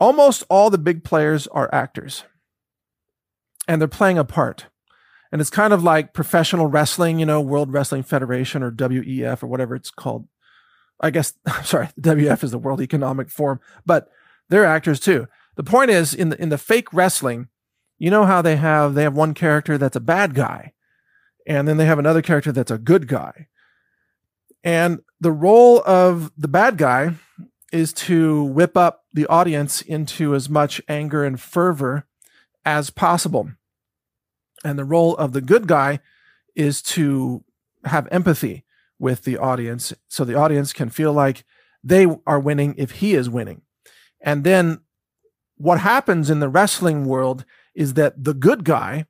almost all the big players are actors and they're playing a part. And it's kind of like professional wrestling, you know, World Wrestling Federation or WEF or whatever it's called. I guess, I'm sorry, WF is the World Economic Forum, but they're actors too. The point is in the, in the fake wrestling, you know how they have, they have one character that's a bad guy and then they have another character that's a good guy. And the role of the bad guy is to whip up the audience into as much anger and fervor as possible. And the role of the good guy is to have empathy with the audience so the audience can feel like they are winning if he is winning. And then what happens in the wrestling world is that the good guy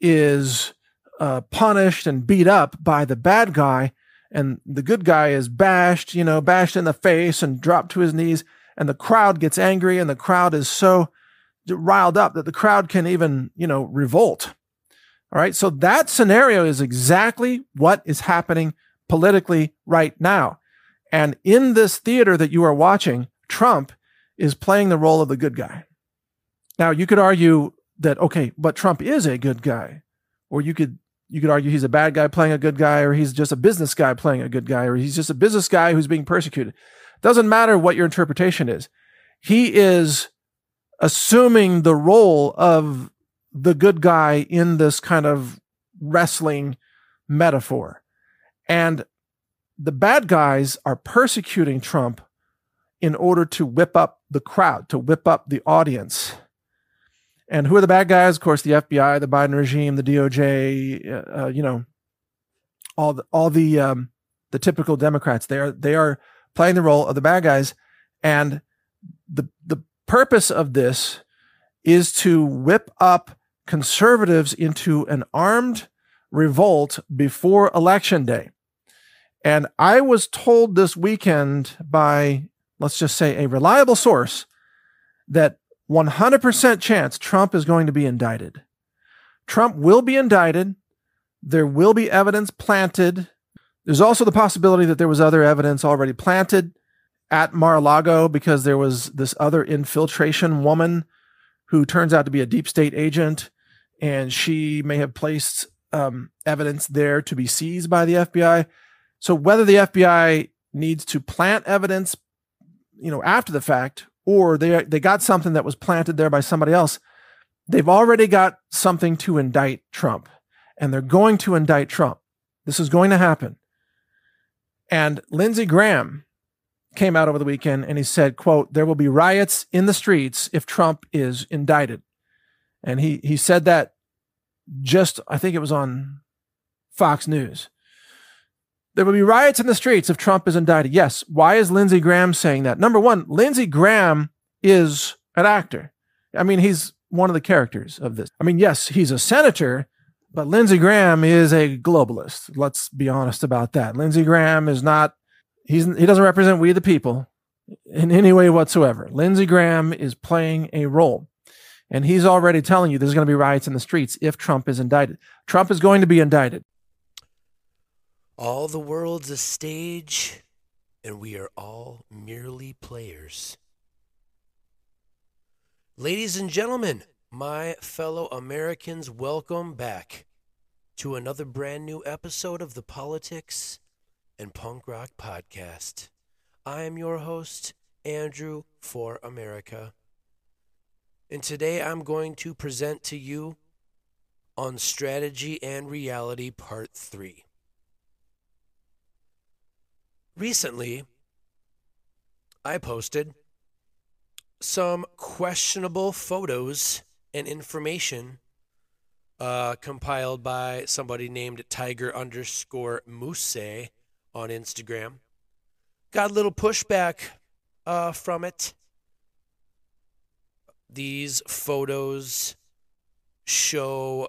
is uh, punished and beat up by the bad guy and the good guy is bashed, you know, bashed in the face and dropped to his knees, and the crowd gets angry, and the crowd is so riled up that the crowd can even, you know, revolt. All right. So that scenario is exactly what is happening politically right now. And in this theater that you are watching, Trump is playing the role of the good guy. Now, you could argue that, okay, but Trump is a good guy. Or you could you could argue he's a bad guy playing a good guy, or he's just a business guy playing a good guy, or he's just a business guy who's being persecuted. Doesn't matter what your interpretation is. He is assuming the role of the good guy in this kind of wrestling metaphor. And the bad guys are persecuting Trump in order to whip up the crowd, to whip up the audience. And who are the bad guys? Of course, the FBI, the Biden regime, the DOJ. Uh, uh, you know, all the all the um, the typical Democrats. They are they are playing the role of the bad guys, and the the purpose of this is to whip up conservatives into an armed revolt before election day. And I was told this weekend by, let's just say, a reliable source that 100% chance Trump is going to be indicted. Trump will be indicted. There will be evidence planted. There's also the possibility that there was other evidence already planted at Mar-a-Lago because there was this other infiltration woman who turns out to be a deep state agent, and she may have placed um, evidence there to be seized by the FBI. So whether the FBI needs to plant evidence, you know, after the fact, or they they got something that was planted there by somebody else. They've already got something to indict Trump, and they're going to indict Trump. This is going to happen. And Lindsey Graham came out over the weekend and he said, quote, there will be riots in the streets if Trump is indicted. And he he said that just I think it was on Fox News. There will be riots in the streets if Trump is indicted. Yes. Why is Lindsey Graham saying that? Number one, Lindsey Graham is an actor. I mean, he's one of the characters of this. I mean, yes, he's a senator, but Lindsey Graham is a globalist. Let's be honest about that. Lindsey Graham is not, he's, he doesn't represent we the people in any way whatsoever. Lindsey Graham is playing a role. And he's already telling you there's going to be riots in the streets if Trump is indicted. Trump is going to be indicted. All the world's a stage, and we are all merely players. Ladies and gentlemen, my fellow Americans, welcome back to another brand new episode of the Politics and Punk Rock Podcast. I am your host, Andrew for America. And today I'm going to present to you on Strategy and Reality Part 3. Recently, I posted some questionable photos and information uh, compiled by somebody named Tiger underscore Moose on Instagram. Got a little pushback uh, from it. These photos show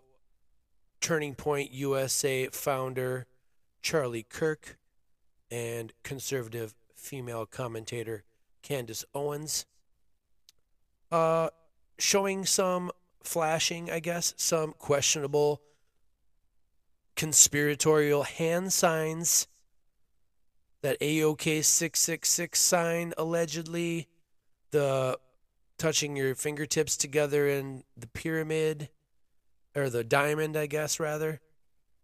Turning Point USA founder Charlie Kirk and conservative female commentator Candace Owens. Uh, showing some flashing, I guess, some questionable conspiratorial hand signs. That AOK 666 sign, allegedly, the touching your fingertips together in the pyramid or the diamond, I guess rather,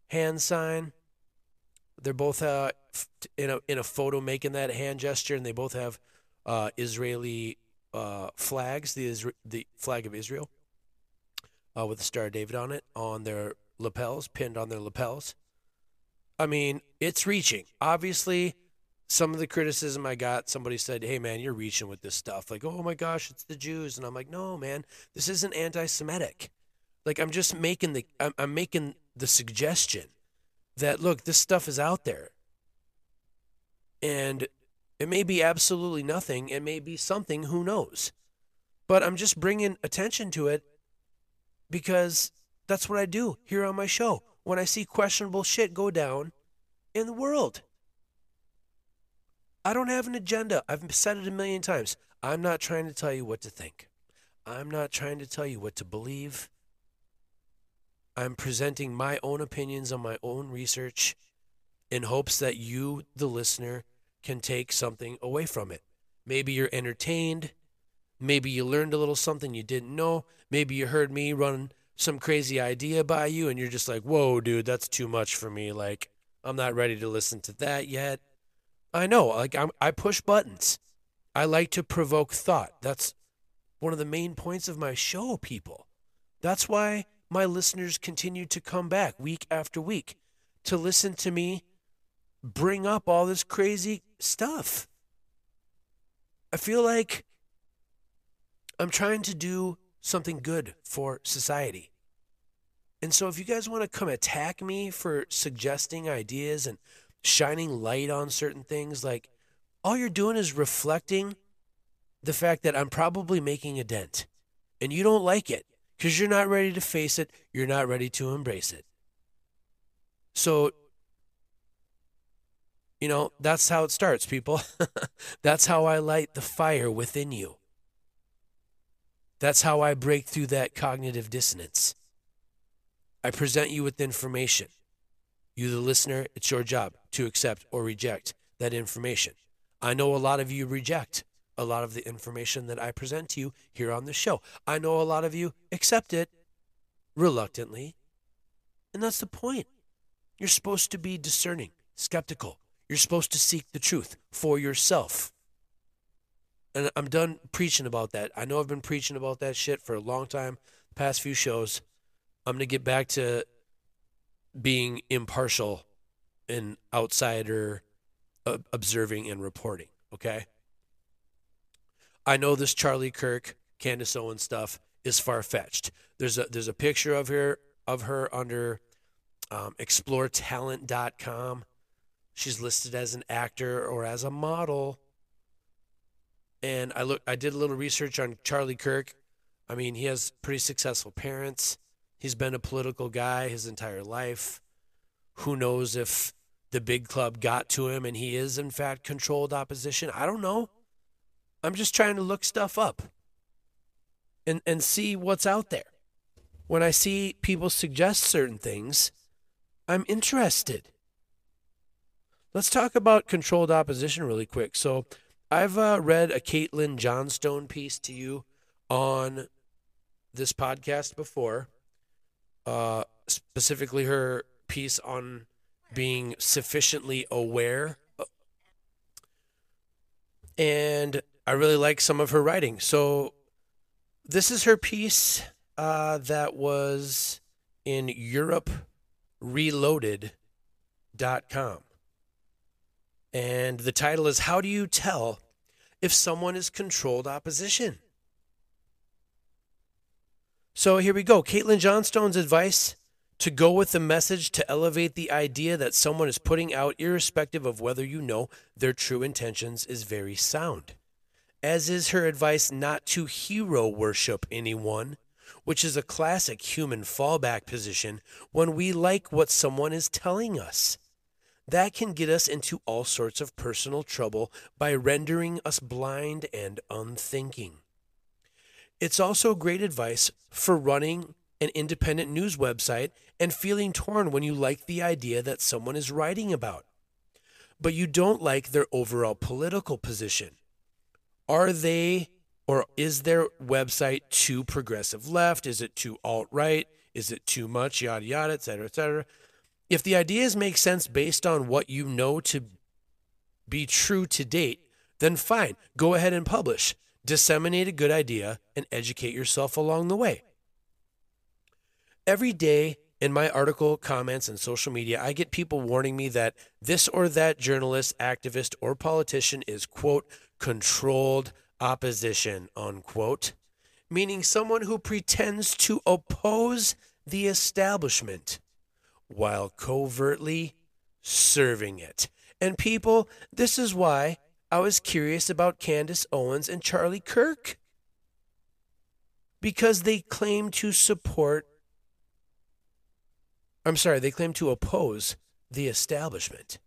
hand sign. They're both uh, in a in a photo making that hand gesture, and they both have uh, Israeli uh, flags, the Isra- the flag of Israel, uh, with the Star of David on it on their lapels, pinned on their lapels. I mean, it's reaching. Obviously, some of the criticism I got, somebody said, "Hey, man, you're reaching with this stuff." Like, "Oh my gosh, it's the Jews," and I'm like, "No, man, this isn't anti-Semitic." Like, I'm just making the I'm, I'm making the suggestion that look, this stuff is out there, and it may be absolutely nothing. It may be something. Who knows? But I'm just bringing attention to it because that's what I do here on my show when I see questionable shit go down in the world. I don't have an agenda. I've said it a million times. I'm not trying to tell you what to think. I'm not trying to tell you what to believe. I'm presenting my own opinions on my own research in hopes that you, the listener, can take something away from it. Maybe you're entertained. Maybe you learned a little something you didn't know. Maybe you heard me run some crazy idea by you and you're just like, whoa, dude, that's too much for me. Like, I'm not ready to listen to that yet. I know, like, I'm, I push buttons. I like to provoke thought. That's one of the main points of my show, people. That's why my listeners continue to come back week after week to listen to me bring up all this crazy stuff. I feel like I'm trying to do something good for society. And so, if you guys want to come attack me for suggesting ideas and shining light on certain things, like all you're doing is reflecting the fact that I'm probably making a dent and you don't like it because you're not ready to face it, you're not ready to embrace it. So, you know, that's how it starts, people. that's how I light the fire within you. That's how I break through that cognitive dissonance. I present you with information. You, the listener, it's your job to accept or reject that information. I know a lot of you reject a lot of the information that I present to you here on the show. I know a lot of you accept it reluctantly. And that's the point. You're supposed to be discerning, skeptical. You're supposed to seek the truth for yourself and I'm done preaching about that. I know I've been preaching about that shit for a long time, past few shows. I'm going to get back to being impartial and outsider uh, observing and reporting, okay? I know this Charlie Kirk, Candace Owens stuff is far fetched. There's a there's a picture of her of her under um, exploretalent.com. She's listed as an actor or as a model and I look I did a little research on Charlie Kirk. I mean, he has pretty successful parents. He's been a political guy his entire life. Who knows if the big club got to him and he is in fact controlled opposition? I don't know. I'm just trying to look stuff up and and see what's out there. When I see people suggest certain things, I'm interested. Let's talk about controlled opposition really quick. So, I've uh, read a Caitlin Johnstone piece to you on this podcast before, uh, specifically her piece on being sufficiently aware. And I really like some of her writing. So, this is her piece uh, that was in Europe EuropeReloaded.com. And the title is How Do You Tell If Someone is Controlled Opposition? So here we go. Caitlin Johnstone's advice to go with the message to elevate the idea that someone is putting out, irrespective of whether you know their true intentions, is very sound. As is her advice not to hero worship anyone, which is a classic human fallback position when we like what someone is telling us that can get us into all sorts of personal trouble by rendering us blind and unthinking. It's also great advice for running an independent news website and feeling torn when you like the idea that someone is writing about, but you don't like their overall political position. Are they Or is their website too progressive left? Is it too alt right? Is it too much? Yada, yada, et cetera, et cetera. If the ideas make sense based on what you know to be true to date, then fine, go ahead and publish. Disseminate a good idea and educate yourself along the way. Every day in my article, comments, and social media, I get people warning me that this or that journalist, activist, or politician is, quote, controlled opposition, unquote, meaning someone who pretends to oppose the establishment while covertly serving it. And people, this is why I was curious about Candace Owens and Charlie Kirk. Because they claim to support, I'm sorry, they claim to oppose the establishment.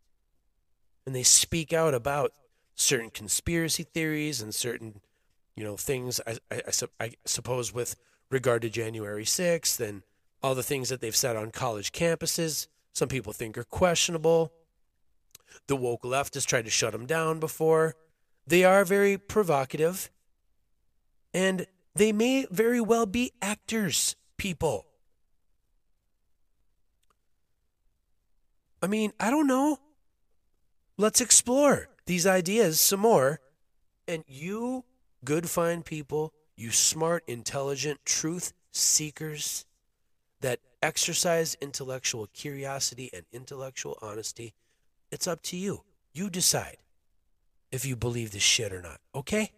And they speak out about certain conspiracy theories and certain, you know, things, I, I, I suppose, with regard to January 6th and all the things that they've said on college campuses. Some people think are questionable. The woke left has tried to shut them down before. They are very provocative. And they may very well be actors, people. I mean, I don't know. Let's explore these ideas some more. And you, good, fine people, you smart, intelligent, truth seekers that exercise intellectual curiosity and intellectual honesty, it's up to you. You decide if you believe this shit or not, okay?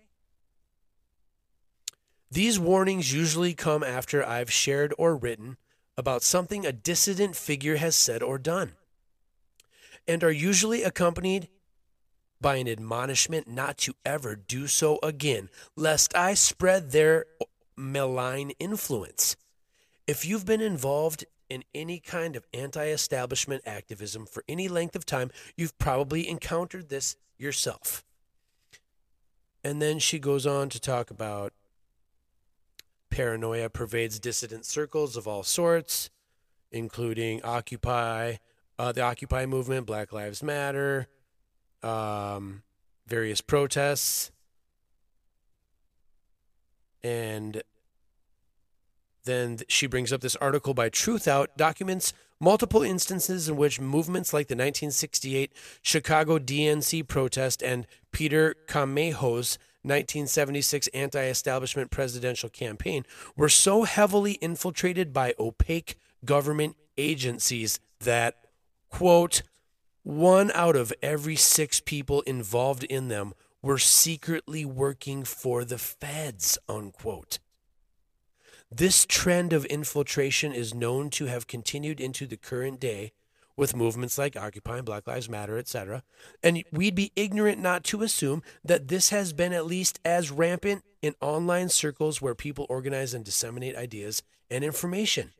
These warnings usually come after I've shared or written about something a dissident figure has said or done, and are usually accompanied by an admonishment not to ever do so again, lest I spread their malign influence. If you've been involved in any kind of anti establishment activism for any length of time, you've probably encountered this yourself. And then she goes on to talk about paranoia pervades dissident circles of all sorts, including Occupy, uh, the Occupy movement, Black Lives Matter, um, various protests, and then she brings up this article by Truthout documents multiple instances in which movements like the 1968 Chicago DNC protest and Peter Camejo's 1976 anti establishment presidential campaign were so heavily infiltrated by opaque government agencies that, quote, one out of every six people involved in them were secretly working for the feds, unquote. This trend of infiltration is known to have continued into the current day with movements like Occupy and Black Lives Matter, etc. And we'd be ignorant not to assume that this has been at least as rampant in online circles where people organize and disseminate ideas and information.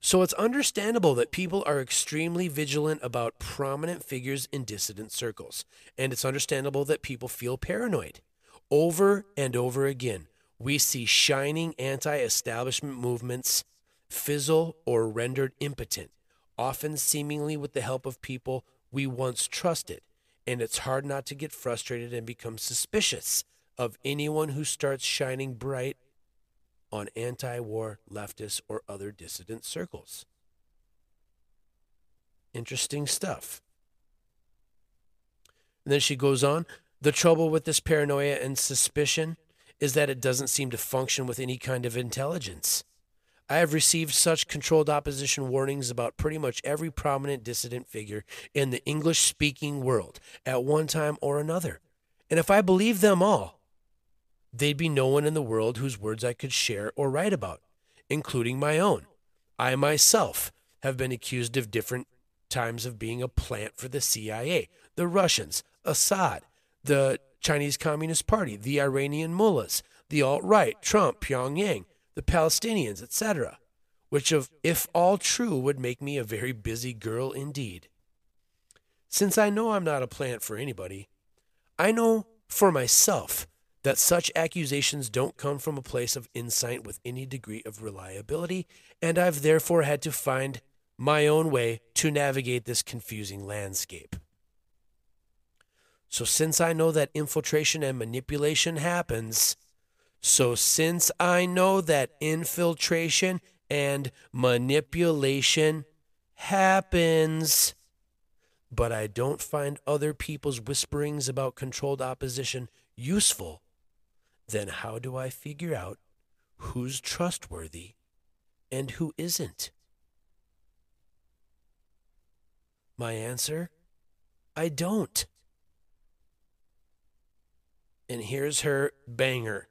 So it's understandable that people are extremely vigilant about prominent figures in dissident circles. And it's understandable that people feel paranoid. Over and over again, we see shining anti establishment movements fizzle or rendered impotent, often seemingly with the help of people we once trusted. And it's hard not to get frustrated and become suspicious of anyone who starts shining bright on anti war leftist or other dissident circles. Interesting stuff. And then she goes on the trouble with this paranoia and suspicion is that it doesn't seem to function with any kind of intelligence. I have received such controlled opposition warnings about pretty much every prominent dissident figure in the English speaking world at one time or another. And if I believe them all, there'd be no one in the world whose words I could share or write about, including my own. I myself have been accused of different times of being a plant for the CIA, the Russians, Assad, the Chinese Communist Party, the Iranian mullahs, the alt right, Trump, Pyongyang, the Palestinians, etc., which, of, if all true, would make me a very busy girl indeed. Since I know I'm not a plant for anybody, I know for myself that such accusations don't come from a place of insight with any degree of reliability, and I've therefore had to find my own way to navigate this confusing landscape. So, since I know that infiltration and manipulation happens, so since I know that infiltration and manipulation happens, but I don't find other people's whisperings about controlled opposition useful, then how do I figure out who's trustworthy and who isn't? My answer I don't. And here's her banger.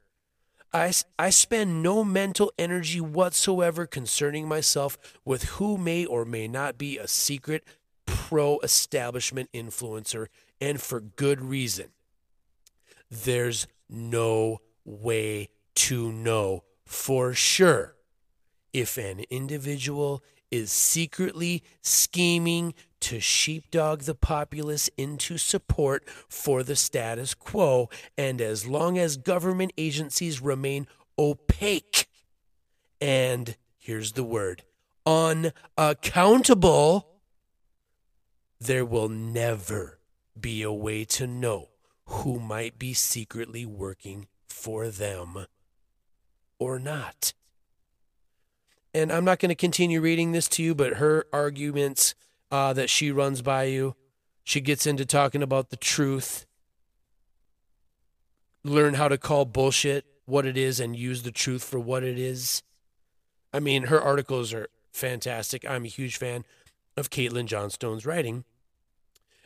I, I spend no mental energy whatsoever concerning myself with who may or may not be a secret pro establishment influencer, and for good reason. There's no way to know for sure if an individual is secretly scheming to sheepdog the populace into support for the status quo. And as long as government agencies remain opaque and here's the word unaccountable, there will never be a way to know who might be secretly working for them or not. And I'm not going to continue reading this to you, but her arguments uh, that she runs by you, she gets into talking about the truth, learn how to call bullshit what it is and use the truth for what it is. I mean, her articles are fantastic. I'm a huge fan of Caitlin Johnstone's writing.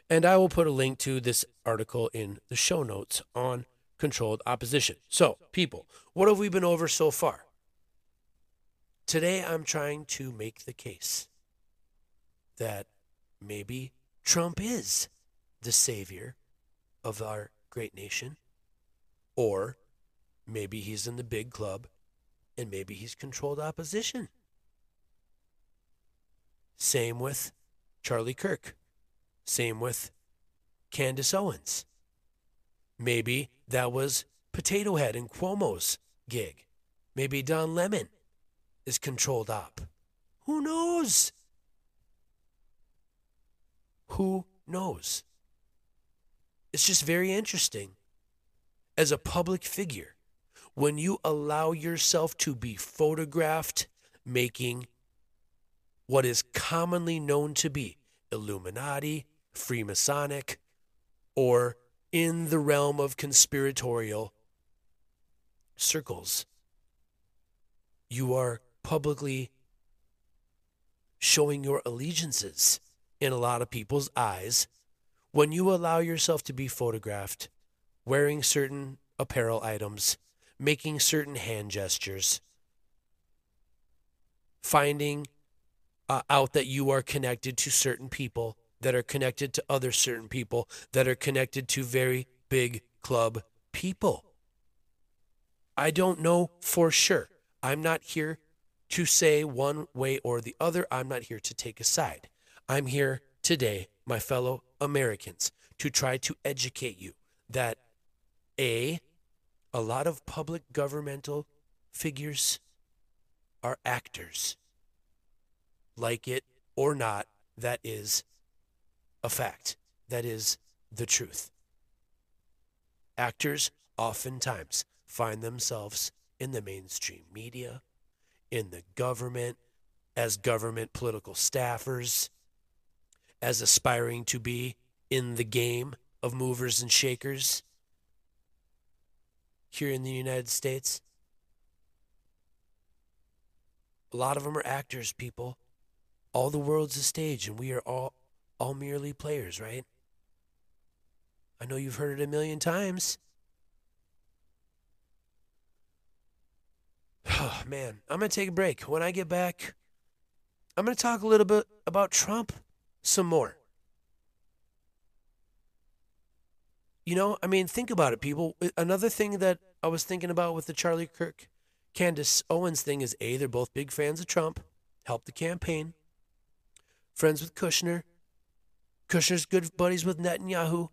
And I will put a link to this article in the show notes on controlled opposition. So, people, what have we been over so far? Today, I'm trying to make the case that maybe Trump is the savior of our great nation, or maybe he's in the big club and maybe he's controlled opposition. Same with Charlie Kirk. Same with Candace Owens. Maybe that was Potato Head and Cuomo's gig. Maybe Don Lemon is controlled op. Who knows? Who knows? It's just very interesting. As a public figure, when you allow yourself to be photographed making what is commonly known to be Illuminati, Freemasonic, or in the realm of conspiratorial circles, you are publicly showing your allegiances in a lot of people's eyes. When you allow yourself to be photographed wearing certain apparel items, making certain hand gestures, finding uh, out that you are connected to certain people that are connected to other certain people that are connected to very big club people. I don't know for sure. I'm not here to say one way or the other. I'm not here to take a side. I'm here today, my fellow Americans, to try to educate you that A, a lot of public governmental figures are actors. Like it or not, that is a fact. That is the truth. Actors oftentimes find themselves in the mainstream media, in the government, as government political staffers, as aspiring to be in the game of movers and shakers here in the United States. A lot of them are actors, people. All the world's a stage, and we are all all merely players, right? I know you've heard it a million times. Oh, man, I'm going to take a break. When I get back, I'm going to talk a little bit about Trump some more. You know, I mean, think about it, people. Uh, another thing that I was thinking about with the Charlie Kirk, Candace Owens thing is A, they're both big fans of Trump, helped the campaign, friends with Kushner. Kushner's good buddies with Netanyahu.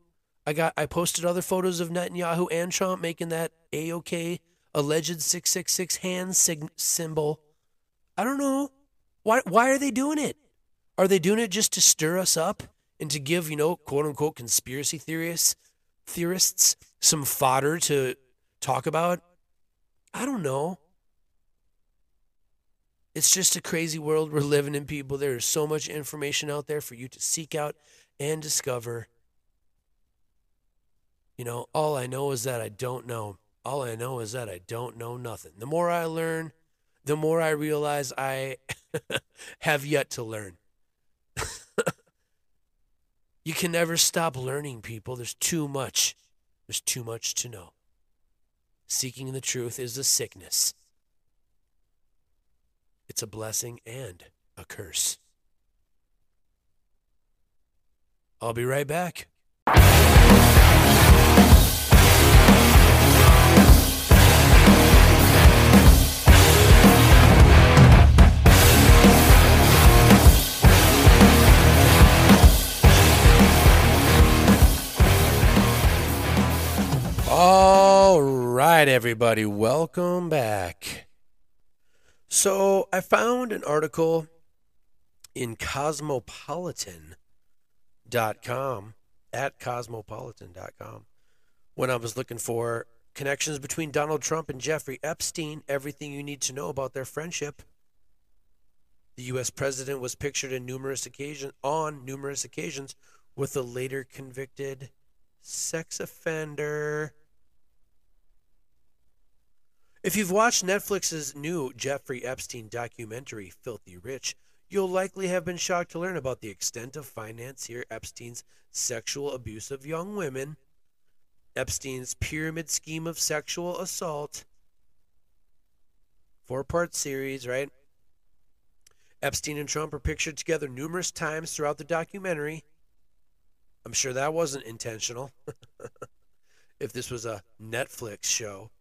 I got I posted other photos of Netanyahu and Trump making that A-OK alleged 666 hand sig- symbol. I don't know. Why why are they doing it? Are they doing it just to stir us up and to give, you know, quote unquote conspiracy theorists theorists some fodder to talk about? I don't know. It's just a crazy world we're living in, people. There is so much information out there for you to seek out and discover. You know, all I know is that I don't know. All I know is that I don't know nothing. The more I learn, the more I realize I have yet to learn. you can never stop learning, people. There's too much. There's too much to know. Seeking the truth is a sickness, it's a blessing and a curse. I'll be right back. All right, everybody, welcome back. So, I found an article in cosmopolitan.com at cosmopolitan.com when I was looking for connections between Donald Trump and Jeffrey Epstein, everything you need to know about their friendship. The US president was pictured in numerous on numerous occasions with a later convicted sex offender. If you've watched Netflix's new Jeffrey Epstein documentary, Filthy Rich, you'll likely have been shocked to learn about the extent of financier Epstein's sexual abuse of young women, Epstein's pyramid scheme of sexual assault. Four part series, right? Epstein and Trump are pictured together numerous times throughout the documentary. I'm sure that wasn't intentional. if this was a Netflix show.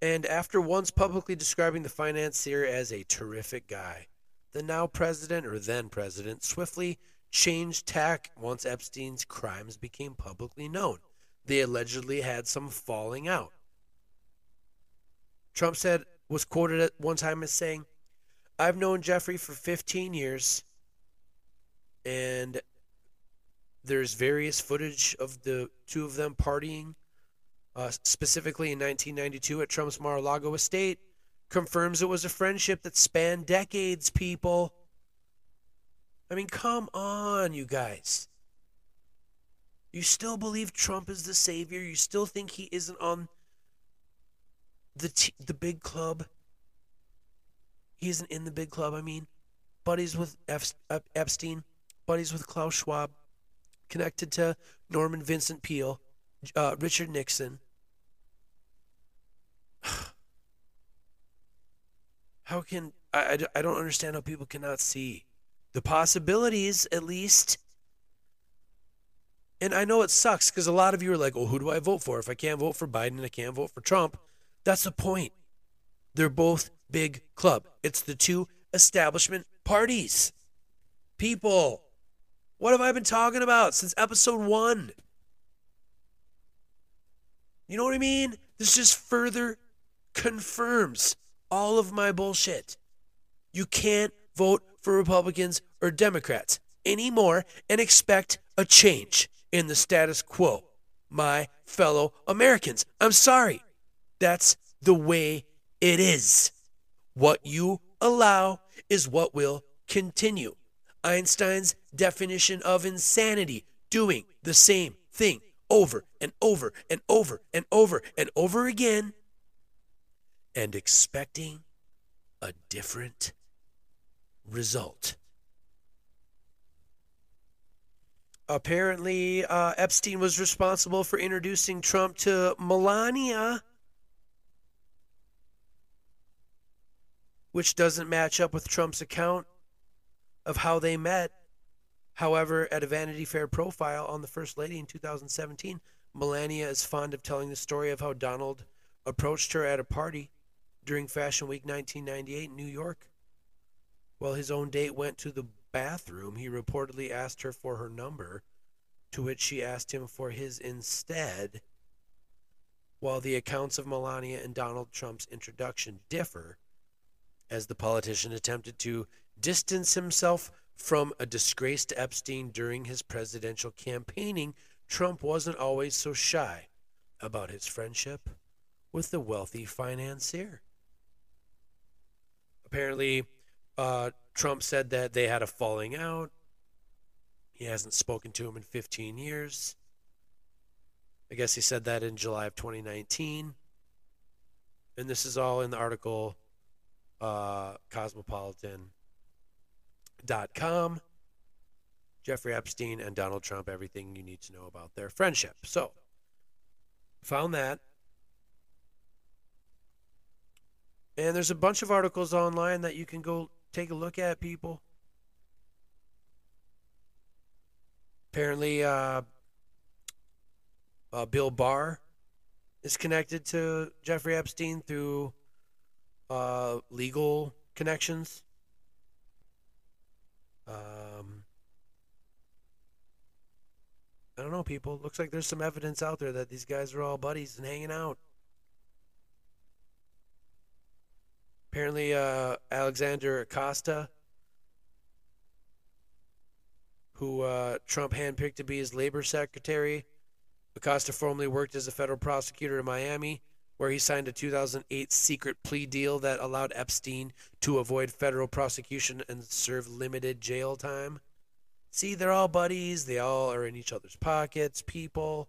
And after once publicly describing the financier as a terrific guy, the now president or then president swiftly changed tack once Epstein's crimes became publicly known. They allegedly had some falling out. Trump said was quoted at one time as saying, "I've known Jeffrey for 15 years and there's various footage of the two of them partying uh, specifically in 1992 at Trump's Mar-a-Lago estate, confirms it was a friendship that spanned decades, people. I mean, come on, you guys. You still believe Trump is the savior? You still think he isn't on the t- the big club? He isn't in the big club, I mean. Buddies with F- Epstein, buddies with Klaus Schwab, connected to Norman Vincent Peale, uh, Richard Nixon, how can I, I don't understand how people cannot see. The possibilities at least. And i know it sucks because a lot of you are like oh who do i vote for? If i can't vote for biden i can't vote for trump. That's the point. They're both big club. It's the two establishment parties. People what have i been talking about since episode one? You know what i mean? This just further confirms all of my bullshit. You can't vote for Republicans or Democrats anymore and expect a change in the status quo. My fellow Americans, I'm sorry. That's the way it is. What you allow is what will continue. Einstein's definition of insanity doing the same thing over and over and over and over and over again and expecting a different result. Apparently, uh, Epstein was responsible for introducing Trump to Melania, which doesn't match up with Trump's account of how they met. However, at a Vanity Fair profile on the First Lady in 2017, Melania is fond of telling the story of how Donald approached her at a party during Fashion Week 1998 in New York. While his own date went to the bathroom, he reportedly asked her for her number, to which she asked him for his instead. While the accounts of Melania and Donald Trump's introduction differ, as the politician attempted to distance himself from a disgraced Epstein during his presidential campaigning Trump wasn't always so shy about his friendship with the wealthy financier. Apparently, uh, Trump said that they had a falling out. He hasn't spoken to him in 15 years. I guess he said that in July of 2019. And this is all in the article uh, cosmopolitan.com. Jeffrey Epstein and Donald Trump, everything you need to know about their friendship. So, found that. And there's a bunch of articles online that you can go take a look at, people. Apparently, uh, uh, Bill Barr is connected to Jeffrey Epstein through uh, legal connections. Um, I don't know, people. Looks like there's some evidence out there that these guys are all buddies and hanging out. Apparently, uh, Alexander Acosta, who uh, Trump handpicked to be his labor secretary, Acosta formerly worked as a federal prosecutor in Miami, where he signed a 2008 secret plea deal that allowed Epstein to avoid federal prosecution and serve limited jail time. See, they're all buddies. They all are in each other's pockets, people.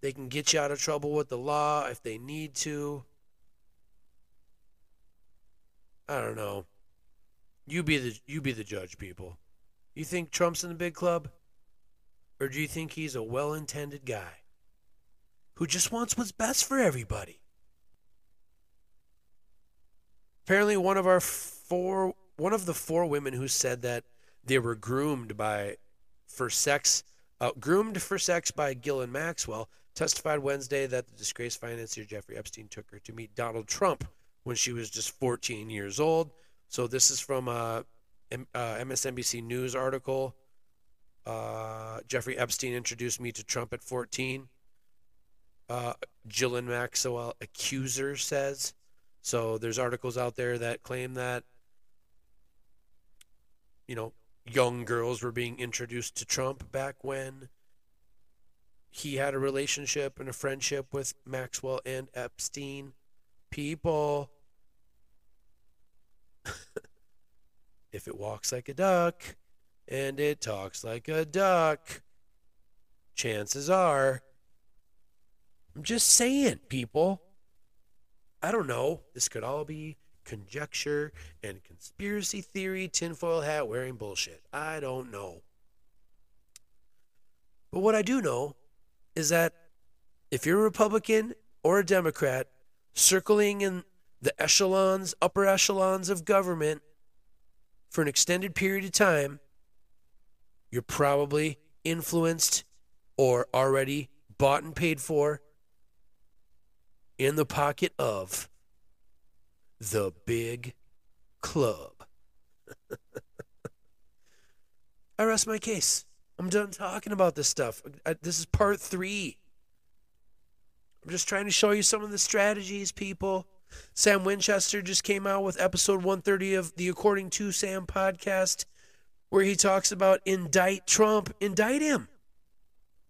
They can get you out of trouble with the law if they need to. I don't know. You be the you be the judge, people. You think Trump's in the big club? Or do you think he's a well-intended guy who just wants what's best for everybody? Apparently one of our four one of the four women who said that they were groomed by for sex uh, groomed for sex by Ghislaine Maxwell testified Wednesday that the disgraced financier Jeffrey Epstein took her to meet Donald Trump when she was just 14 years old. So this is from a, a MSNBC News article. Uh, Jeffrey Epstein introduced me to Trump at 14. Uh, Ghislaine Maxwell accuser says. So there's articles out there that claim that, you know, young girls were being introduced to Trump back when he had a relationship and a friendship with Maxwell and Epstein. People. if it walks like a duck and it talks like a duck, chances are. I'm just saying, people. I don't know. This could all be conjecture and conspiracy theory, tinfoil hat wearing bullshit. I don't know. But what I do know is that if you're a Republican or a Democrat circling in the echelons, upper echelons of government for an extended period of time, you're probably influenced or already bought and paid for in the pocket of the big club. I rest my case. I'm done talking about this stuff. This is part three. I'm just trying to show you some of the strategies, people. Sam Winchester just came out with episode 130 of the According to Sam podcast, where he talks about indict Trump, indict him.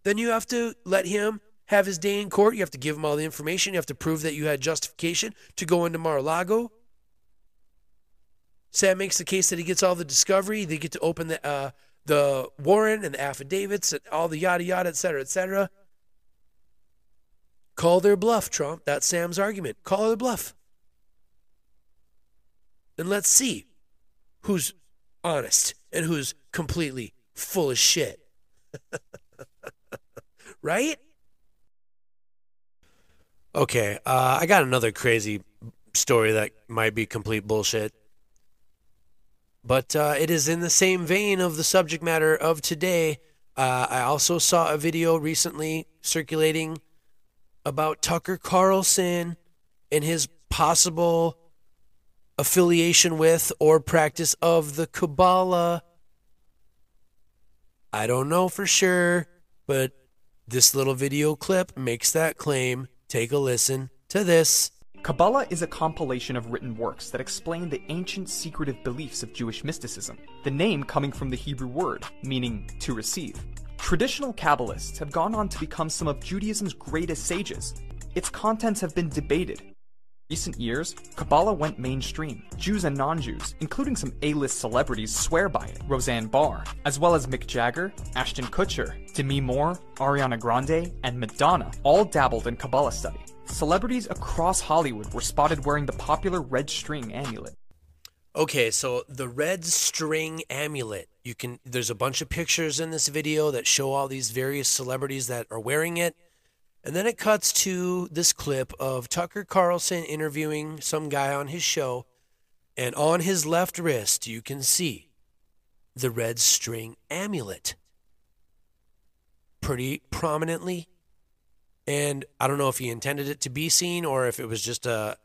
Then you have to let him have his day in court. You have to give him all the information. You have to prove that you had justification to go into Mar-a-Lago. Sam makes the case that he gets all the discovery. They get to open the uh, the warrant and the affidavits and all the yada yada, et cetera, et cetera. Call their bluff, Trump. That's Sam's argument. Call their bluff. And let's see who's honest and who's completely full of shit. right? Okay, uh, I got another crazy story that might be complete bullshit. But uh, it is in the same vein of the subject matter of today. Uh, I also saw a video recently circulating about Tucker Carlson and his possible affiliation with or practice of the Kabbalah. I don't know for sure, but this little video clip makes that claim. Take a listen to this. Kabbalah is a compilation of written works that explain the ancient secretive beliefs of Jewish mysticism, the name coming from the Hebrew word meaning to receive. Traditional Kabbalists have gone on to become some of Judaism's greatest sages. Its contents have been debated. Recent years, Kabbalah went mainstream. Jews and non Jews, including some A list celebrities, swear by it. Roseanne Barr, as well as Mick Jagger, Ashton Kutcher, Demi Moore, Ariana Grande, and Madonna, all dabbled in Kabbalah study. Celebrities across Hollywood were spotted wearing the popular red string amulet. Okay, so the red string amulet. You can there's a bunch of pictures in this video that show all these various celebrities that are wearing it. And then it cuts to this clip of Tucker Carlson interviewing some guy on his show and on his left wrist you can see the red string amulet pretty prominently. And I don't know if he intended it to be seen or if it was just a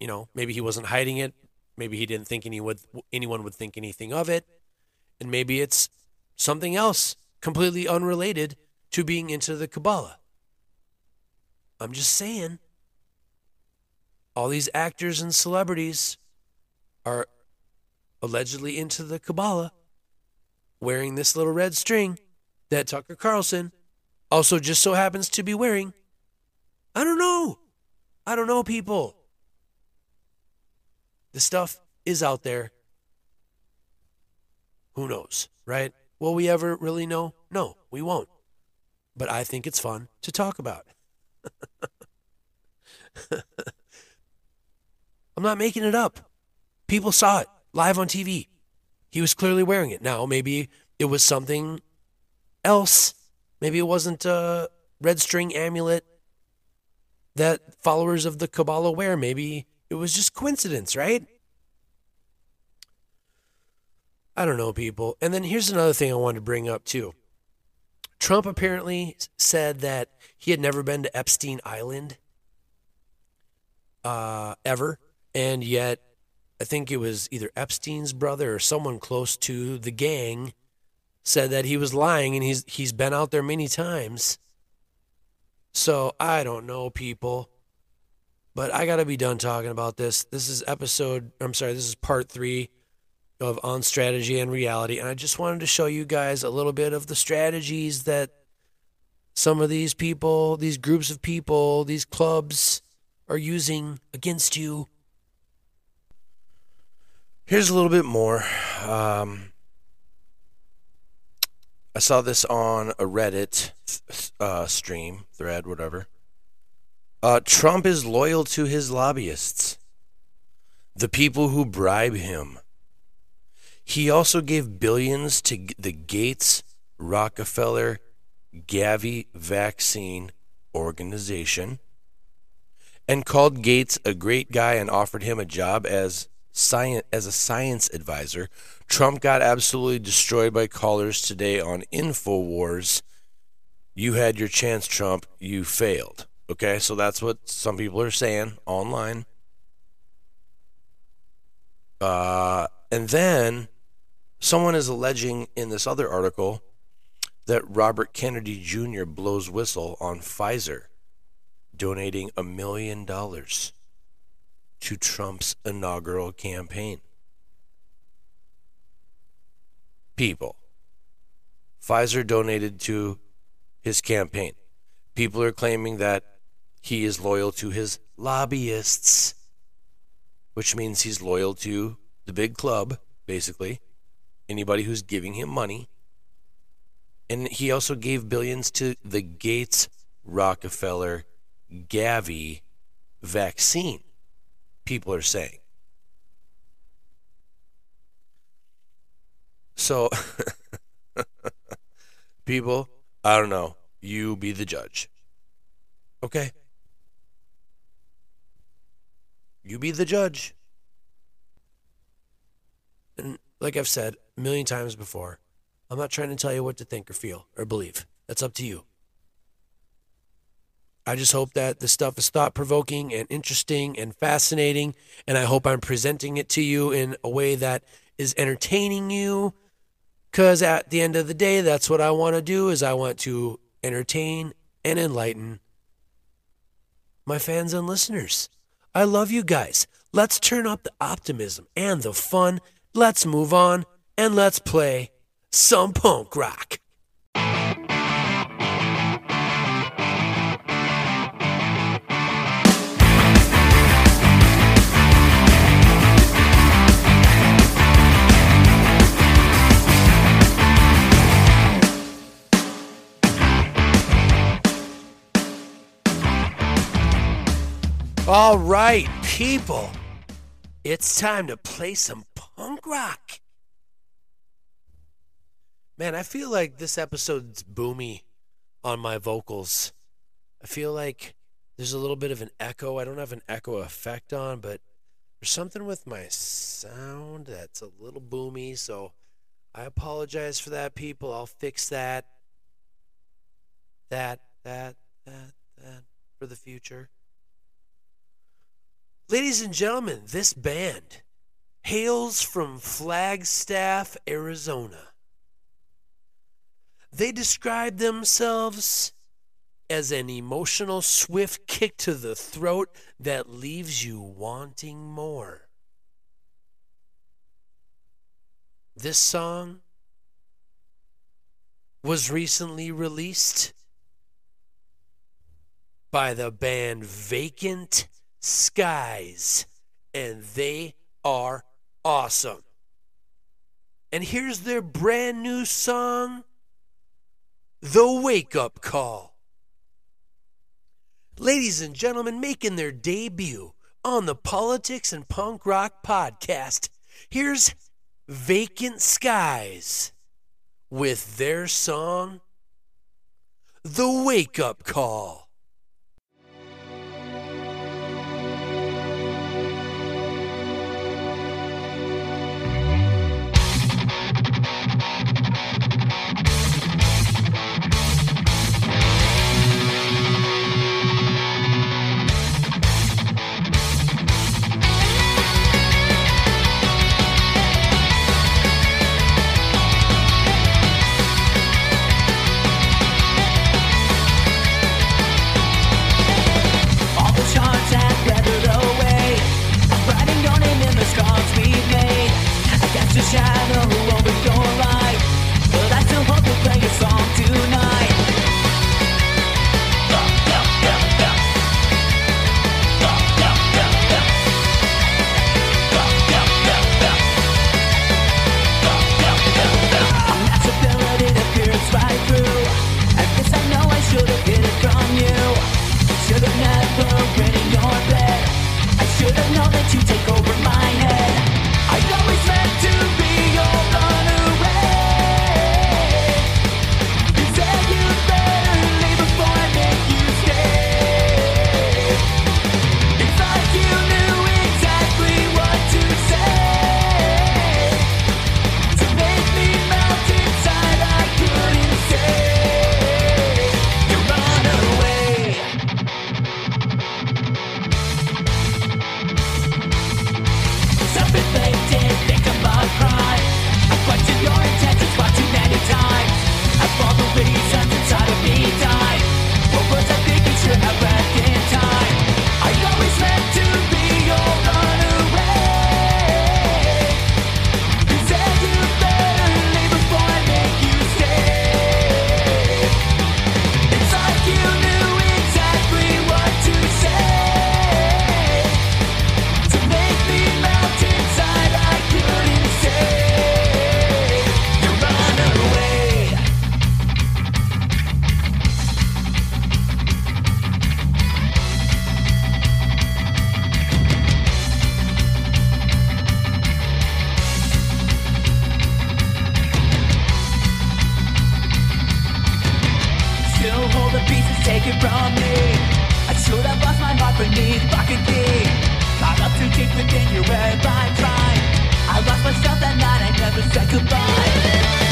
you know, maybe he wasn't hiding it Maybe he didn't think anyone would think anything of it. And maybe it's something else completely unrelated to being into the Kabbalah. I'm just saying. All these actors and celebrities are allegedly into the Kabbalah wearing this little red string that Tucker Carlson also just so happens to be wearing. I don't know. I don't know, people. The stuff is out there. Who knows, right? Will we ever really know? No, we won't. But I think it's fun to talk about. I'm not making it up. People saw it live on TV. He was clearly wearing it. Now, maybe it was something else. Maybe it wasn't a red string amulet that followers of the Kabbalah wear. Maybe it was just coincidence, right? I don't know, people. And then here's another thing I wanted to bring up, too. Trump apparently said that he had never been to Epstein Island uh, ever. And yet, I think it was either Epstein's brother or someone close to the gang said that he was lying and he's he's been out there many times. So I don't know, people. But I got to be done talking about this. This is episode, I'm sorry, this is part three of On Strategy and Reality. And I just wanted to show you guys a little bit of the strategies that some of these people, these groups of people, these clubs are using against you. Here's a little bit more. Um, I saw this on a Reddit uh, stream, thread, whatever. Uh, Trump is loyal to his lobbyists, the people who bribe him. He also gave billions to the Gates Rockefeller Gavi Vaccine Organization and called Gates a great guy and offered him a job as science as a science advisor. Trump got absolutely destroyed by callers today on InfoWars. You had your chance, Trump. You failed. Okay, so that's what some people are saying online. Uh, and then someone is alleging in this other article that Robert Kennedy Jr. blows whistle on Pfizer, donating a million dollars to Trump's inaugural campaign. People. Pfizer donated to his campaign. People are claiming that he is loyal to his lobbyists, which means he's loyal to the big club, basically, anybody who's giving him money. And he also gave billions to the Gates Rockefeller Gavi vaccine, people are saying. So, people, I don't know. You be the judge. Okay? You be the judge. Like I've said a million times before, I'm not trying to tell you what to think or feel or believe. That's up to you. I just hope that the stuff is thought provoking and interesting and fascinating. And I hope I'm presenting it to you in a way that is entertaining you. Because at the end of the day, that's what I want to do is I want to entertain and enlighten my fans and listeners. I love you guys. Let's turn up the optimism and the fun let's move on and let's play some punk rock. All right, people, it's time to play some punk rock. Man, I feel like this episode's boomy on my vocals. I feel like there's a little bit of an echo. I don't have an echo effect on, but there's something with my sound that's a little boomy, so I apologize for that, people. I'll fix that. That, that, that, that for the future. Ladies and gentlemen, this band hails from Flagstaff, Arizona. They describe themselves as an emotional, swift kick to the throat that leaves you wanting more. This song was recently released by the band Vacant Skies, and they are awesome. And here's their brand new song, The Wake Up Call. Ladies and gentlemen, making their debut on the Politics and Punk Rock podcast, here's Vacant Skies with their song, The Wake Up Call. I should have known that you take pieces taken from me. I should have lost my heart beneath and key. Caught up too deep within your web, I'm trying. I lost myself that night, I never said goodbye.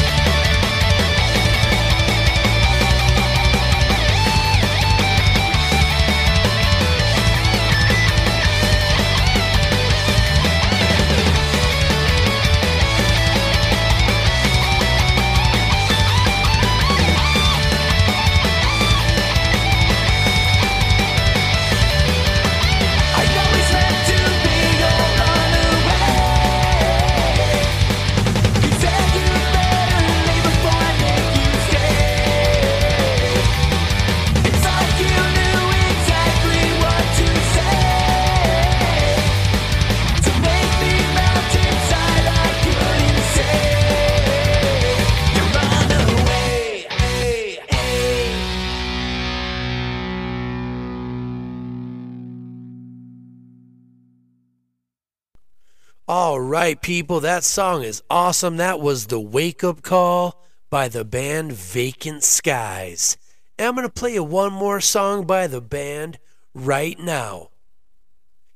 Right, people, that song is awesome. That was the Wake Up Call by the band Vacant Skies. And I'm going to play you one more song by the band right now.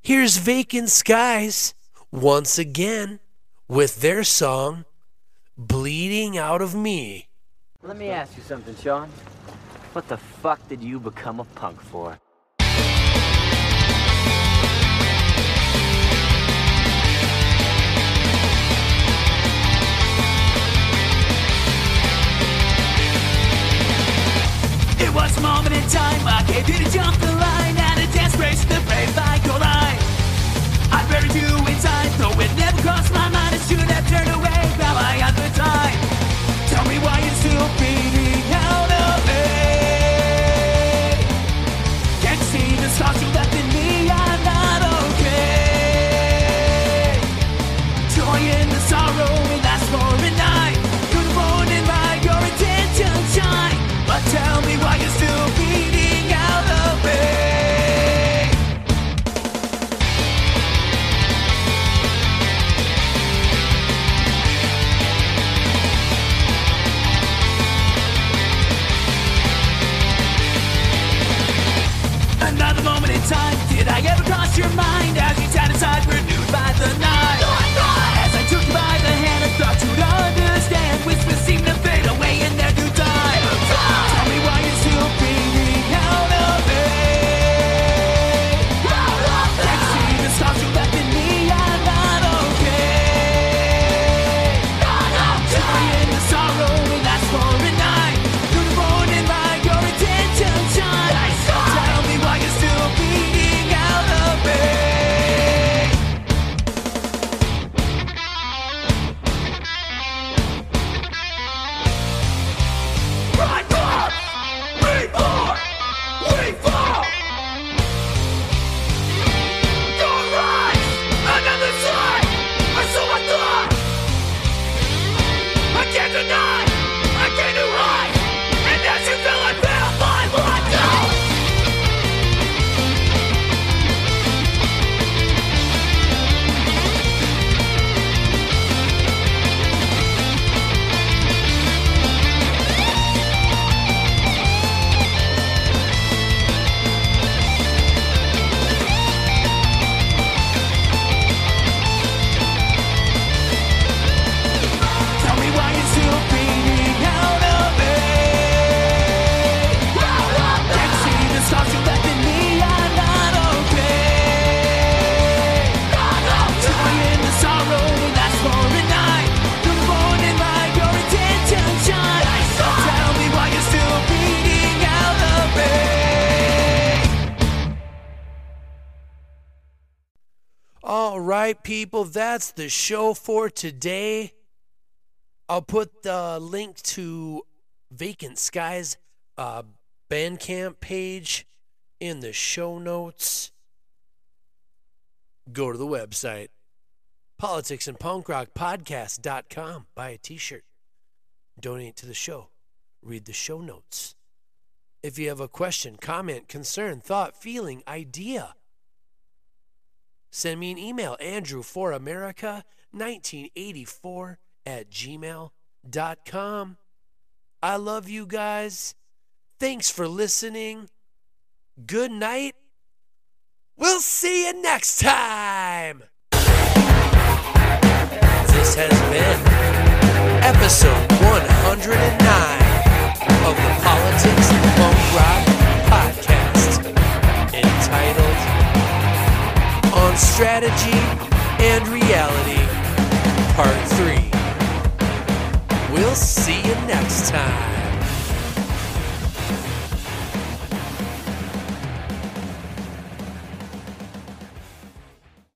Here's Vacant Skies once again with their song Bleeding Out of Me. Let me ask you something, Sean. What the fuck did you become a punk for? It was a moment in time I gave you to jump the line and a dance race the brave like your line. I buried you inside, though it never crossed my mind. I should have turned away, now I have the time. Tell me why you're still beating your mind right, people, that's the show for today. I'll put the link to Vacant Skies uh, Bandcamp page in the show notes. Go to the website, politics and punk rock podcast.com. Buy a t shirt, donate to the show, read the show notes. If you have a question, comment, concern, thought, feeling, idea, send me an email, Andrew for America 1984 at gmail.com. I love you guys. Thanks for listening. Good night. We'll see you next time. This has been episode 109 of the Politics and Punk Rock podcast entitled Strategy and Reality, Part 3. We'll see you next time.